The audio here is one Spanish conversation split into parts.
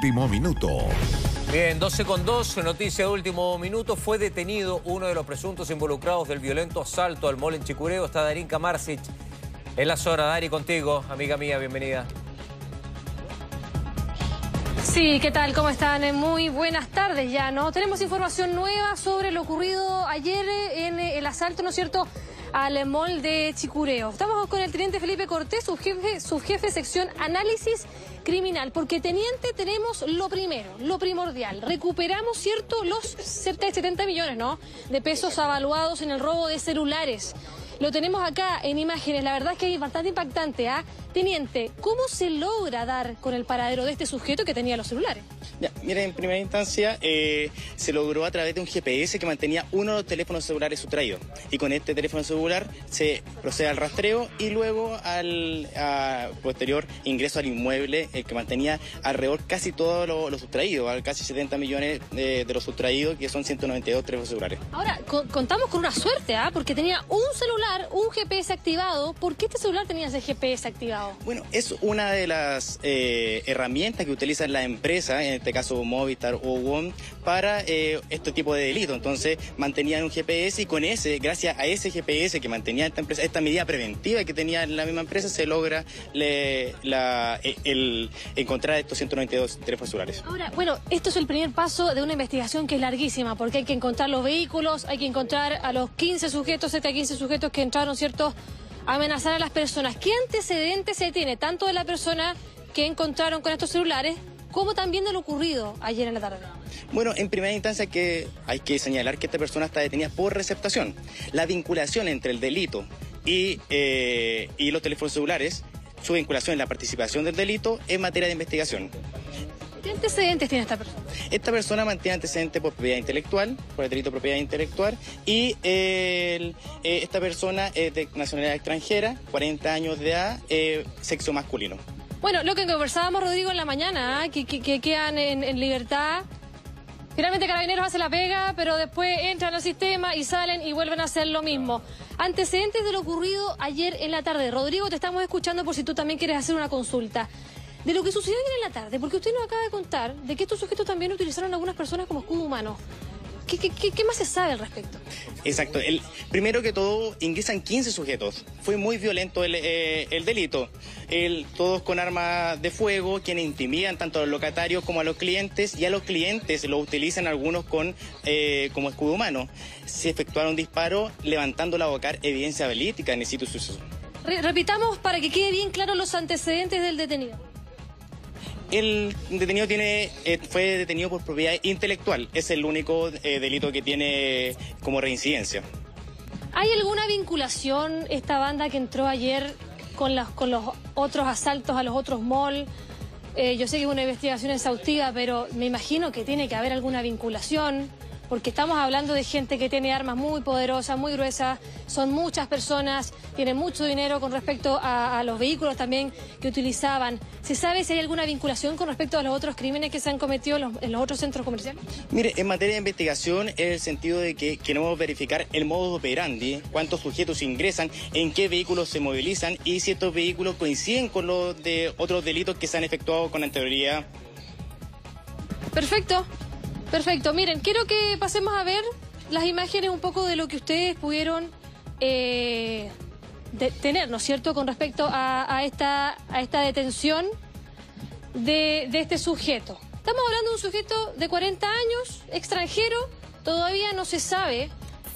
último minuto. Bien, 12 con 2, noticia de último minuto. Fue detenido uno de los presuntos involucrados del violento asalto al mall en Chicureo. Está Darín Kamarsic. En la zona, Dari, contigo, amiga mía, bienvenida. Sí, ¿qué tal? ¿Cómo están? Muy buenas tardes ya, ¿no? Tenemos información nueva sobre lo ocurrido ayer en el asalto, ¿no es cierto?, al mall de Chicureo. Estamos con el teniente Felipe Cortés, subjefe, subjefe de sección análisis criminal, porque teniente tenemos lo primero, lo primordial. Recuperamos, ¿cierto?, los cerca de 70 millones, ¿no?, de pesos avaluados en el robo de celulares. Lo tenemos acá en imágenes, la verdad es que es bastante impactante, ¿ah? Teniente, ¿cómo se logra dar con el paradero de este sujeto que tenía los celulares? Ya, mira, en primera instancia eh, se logró a través de un GPS que mantenía uno de los teléfonos celulares sustraídos. Y con este teléfono celular se procede al rastreo y luego al posterior ingreso al inmueble el que mantenía alrededor casi todo lo, sustraído, casi 70 millones de, de, los sustraídos, que son 192 teléfonos celulares. Ahora, contamos con una suerte, ¿ah? Porque tenía un celular un GPS activado. ¿Por qué este celular tenía ese GPS activado? Bueno, es una de las eh, herramientas que utilizan las empresas, en este caso Movistar o WOM, para eh, este tipo de delito. Entonces mantenían un GPS y con ese, gracias a ese GPS que mantenía esta empresa, esta medida preventiva que tenía la misma empresa, se logra e, el, encontrar estos 192 teléfonos celulares. Ahora, bueno, esto es el primer paso de una investigación que es larguísima, porque hay que encontrar los vehículos, hay que encontrar a los 15 sujetos, cerca de 15 sujetos que entraron, ¿cierto?, amenazar a las personas. ¿Qué antecedentes se tiene tanto de la persona que encontraron con estos celulares como también de lo ocurrido ayer en la tarde? Bueno, en primera instancia que hay que señalar que esta persona está detenida por receptación. La vinculación entre el delito y, eh, y los teléfonos celulares, su vinculación en la participación del delito en materia de investigación. ¿Qué antecedentes tiene esta persona? Esta persona mantiene antecedentes por propiedad intelectual, por el delito de propiedad intelectual, y eh, esta persona es de nacionalidad extranjera, 40 años de edad, eh, sexo masculino. Bueno, lo que conversábamos, Rodrigo, en la mañana, ¿ah? que, quedan en, libertad. Finalmente Carabineros hace la pega, pero después entran al sistema y salen y vuelven a hacer lo mismo. Antecedentes de lo ocurrido ayer en la tarde. Rodrigo, te estamos escuchando por si tú también quieres hacer una consulta de lo que sucedió ayer en la tarde, porque usted nos acaba de contar de que estos sujetos también utilizaron a algunas personas como escudo humano. ¿Qué, más se sabe al respecto? Exacto. El, primero que todo, ingresan 15 sujetos. Fue muy violento el, eh, delito. El, todos con armas de fuego, quienes intimidan tanto a los locatarios como a los clientes, y a los clientes lo utilizan algunos con eh, como escudo humano. Se efectuaron disparos levantando la boca evidencia balística en el sitio suceso. repitamos para que quede bien claro los antecedentes del detenido. El detenido tiene, eh, fue detenido por propiedad intelectual. Es el único eh, delito que tiene como reincidencia. ¿Hay alguna vinculación esta banda que entró ayer con, con los otros asaltos a los otros malls? Eh, yo sé que es una investigación exhaustiva, pero me imagino que tiene que haber alguna vinculación porque estamos hablando de gente que tiene armas muy poderosas, muy gruesas, son muchas personas, tienen mucho dinero con respecto a, los vehículos también que utilizaban. ¿Se sabe si hay alguna vinculación con respecto a los otros crímenes que se han cometido en los, otros centros comerciales? Mire, en materia de investigación, es el sentido de que queremos verificar el modo operandi, cuántos sujetos ingresan, en qué vehículos se movilizan y si estos vehículos coinciden con los de otros delitos que se han efectuado con anterioridad. Perfecto. Perfecto, miren, quiero que pasemos a ver las imágenes un poco de lo que ustedes pudieron eh, tener, ¿no es cierto?, con respecto a, esta, a esta detención de, de este sujeto. Estamos hablando de un sujeto de 40 años, extranjero, todavía no se sabe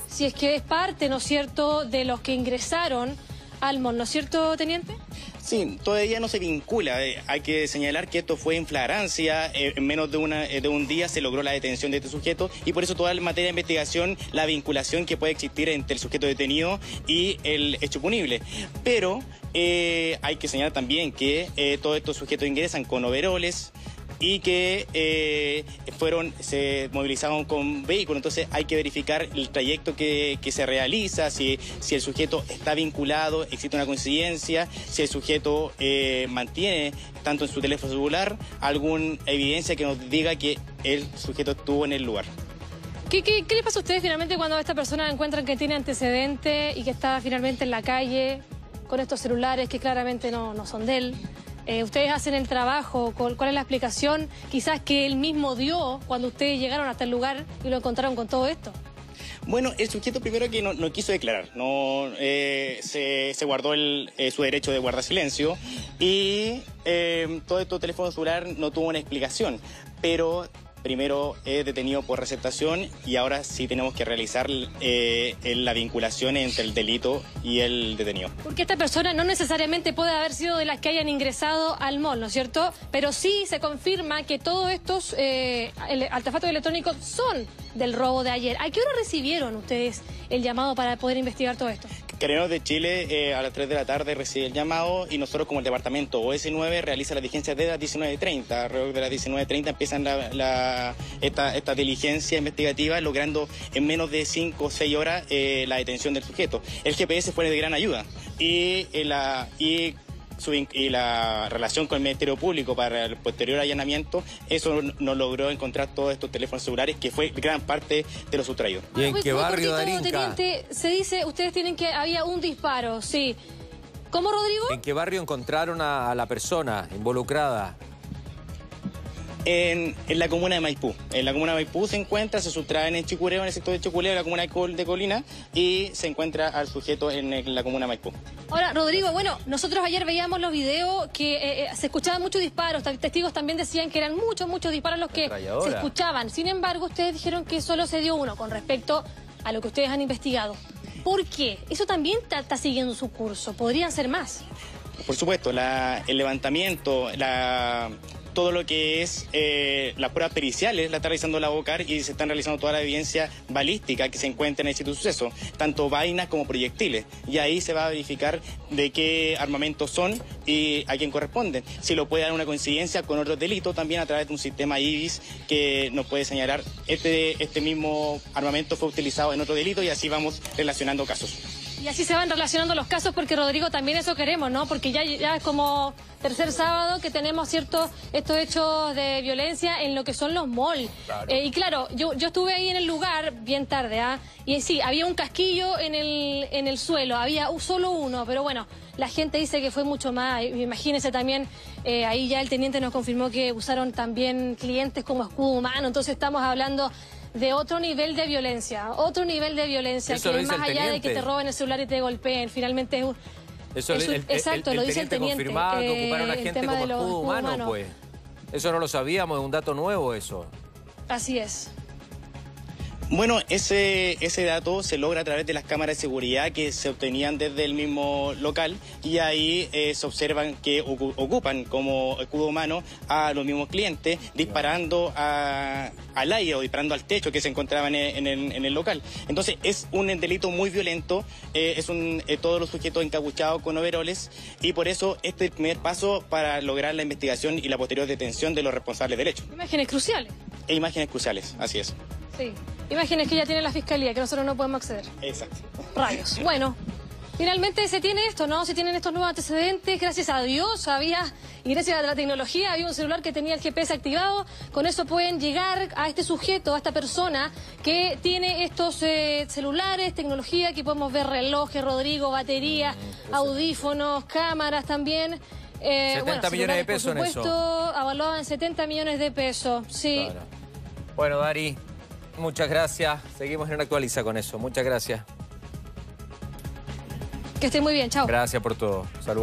si es que es parte, ¿no es cierto?, de los que ingresaron al MON, ¿no es cierto, teniente? Sí, todavía no se vincula. Eh, hay que señalar que esto fue en flagrancia. Eh, en menos de, una, eh, de un día se logró la detención de este sujeto y por eso toda la materia de investigación, la vinculación que puede existir entre el sujeto detenido y el hecho punible. Pero hay que señalar también que todos estos sujetos ingresan con overoles, y que eh, fueron, se movilizaron con vehículos. Entonces hay que verificar el trayecto que, se realiza, si, si el sujeto está vinculado, existe una coincidencia, si el sujeto eh, mantiene tanto en su teléfono celular alguna evidencia que nos diga que el sujeto estuvo en el lugar. ¿Qué, qué, qué le pasa a ustedes finalmente cuando esta persona encuentran que tiene antecedentes y que está finalmente en la calle con estos celulares que claramente no, no son de él? Eh, ustedes hacen el trabajo, ¿cuál, ¿cuál es la explicación quizás que él mismo dio cuando ustedes llegaron hasta el lugar y lo encontraron con todo esto? Bueno, el sujeto primero que no, quiso declarar, no eh, se, se, guardó el, eh, su derecho de guardar silencio y eh, todo este teléfono celular no tuvo una explicación, pero primero es detenido por receptación y ahora sí tenemos que realizar eh, la vinculación entre el delito y el detenido. Porque esta persona no necesariamente puede haber sido de las que hayan ingresado al mall, ¿no es cierto? Pero sí se confirma que todos estos eh, artefactos electrónicos son del robo de ayer. ¿A qué hora recibieron ustedes el llamado para poder investigar todo esto? Carabineros de Chile eh, a las 3 de la tarde recibe el llamado y nosotros como el departamento OS9 realiza la diligencia desde las 19.30. Alrededor de las 19.30 empiezan la, esta, diligencia investigativa logrando en menos de 5 o 6 horas eh, la detención del sujeto. El GPS fue de gran ayuda y, eh, la, y y la relación con el Ministerio Público para el posterior allanamiento, eso nos logró encontrar todos estos teléfonos celulares, que fue gran parte de los sustraídos. ¿Y en qué barrio, Darinka? Teniente, se dice, ustedes tienen que, había un disparo, sí. ¿Cómo, Rodrigo? ¿En qué barrio encontraron a, a la persona involucrada? En, en, la comuna de Maipú. En la comuna de Maipú se encuentra, se sustraen en Chicureo, en el sector de Chicureo, en la comuna de Colina, y se encuentra al sujeto en, en la comuna de Maipú. Ahora, Rodrigo, bueno, nosotros ayer veíamos los videos que eh, eh, se escuchaban muchos disparos, testigos también decían que eran muchos, muchos disparos los que se escuchaban. Sin embargo, ustedes dijeron que solo se dio uno con respecto a lo que ustedes han investigado. ¿Por qué? Eso también está siguiendo su curso. ¿Podrían ser más? Por supuesto, la, el levantamiento, la todo lo que es eh, las pruebas periciales la está realizando la BOCAR y se están realizando toda la evidencia balística que se encuentra en el sitio de suceso, tanto vainas como proyectiles. Y ahí se va a verificar de qué armamentos son y a quién corresponden. Si lo puede dar una coincidencia con otros delitos, también a través de un sistema IBIS que nos puede señalar este, este mismo armamento fue utilizado en otro delito y así vamos relacionando casos. Y así se van relacionando los casos porque Rodrigo también eso queremos, ¿no? Porque ya, ya es como tercer sábado que tenemos ciertos estos hechos de violencia en lo que son los malls. Eh, y claro, yo, yo estuve ahí en el lugar bien tarde, ¿ah? Y sí, había un casquillo en el, en el suelo, había solo uno, pero bueno, la gente dice que fue mucho más. Imagínense también, eh, ahí ya el teniente nos confirmó que usaron también clientes como escudo humano, entonces estamos hablando de otro nivel de violencia, otro nivel de violencia, que es más allá de que te roben el celular y te golpeen, finalmente es, Eso es, el, exacto, lo dice el teniente. confirmaba que ocuparon a gente como escudo humano, pues. Eso no lo sabíamos, es un dato nuevo eso. Así es. Bueno, ese, ese dato se logra a través de las cámaras de seguridad que se obtenían desde el mismo local y ahí eh, se observan que ocupan como escudo humano a los mismos clientes disparando a, al aire o disparando al techo que se encontraban en, en, el, local. Entonces es un delito muy violento, eh, es un, eh, todos los sujetos encapuchados con overoles y por eso este es el primer paso para lograr la investigación y la posterior detención de los responsables del hecho. Imágenes cruciales. E imágenes cruciales, así es. Sí. Imágenes que ya tiene la fiscalía, que nosotros no podemos acceder. Exacto. Rayos. Bueno, finalmente se tiene esto, ¿no? Se tienen estos nuevos antecedentes. Gracias a Dios había, y gracias a la tecnología, había un celular que tenía el GPS activado. Con eso pueden llegar a este sujeto, a esta persona que tiene estos eh, celulares, tecnología, que podemos ver relojes, Rodrigo, batería, mm, audífonos, cámaras también. 70 eh, millones de pesos por supuesto, en en 70 millones de pesos, sí. Bueno, Dari, Muchas gracias. Seguimos en actualiza con eso. Muchas gracias. Que esté muy bien. Chao. Gracias por todo. Saludos.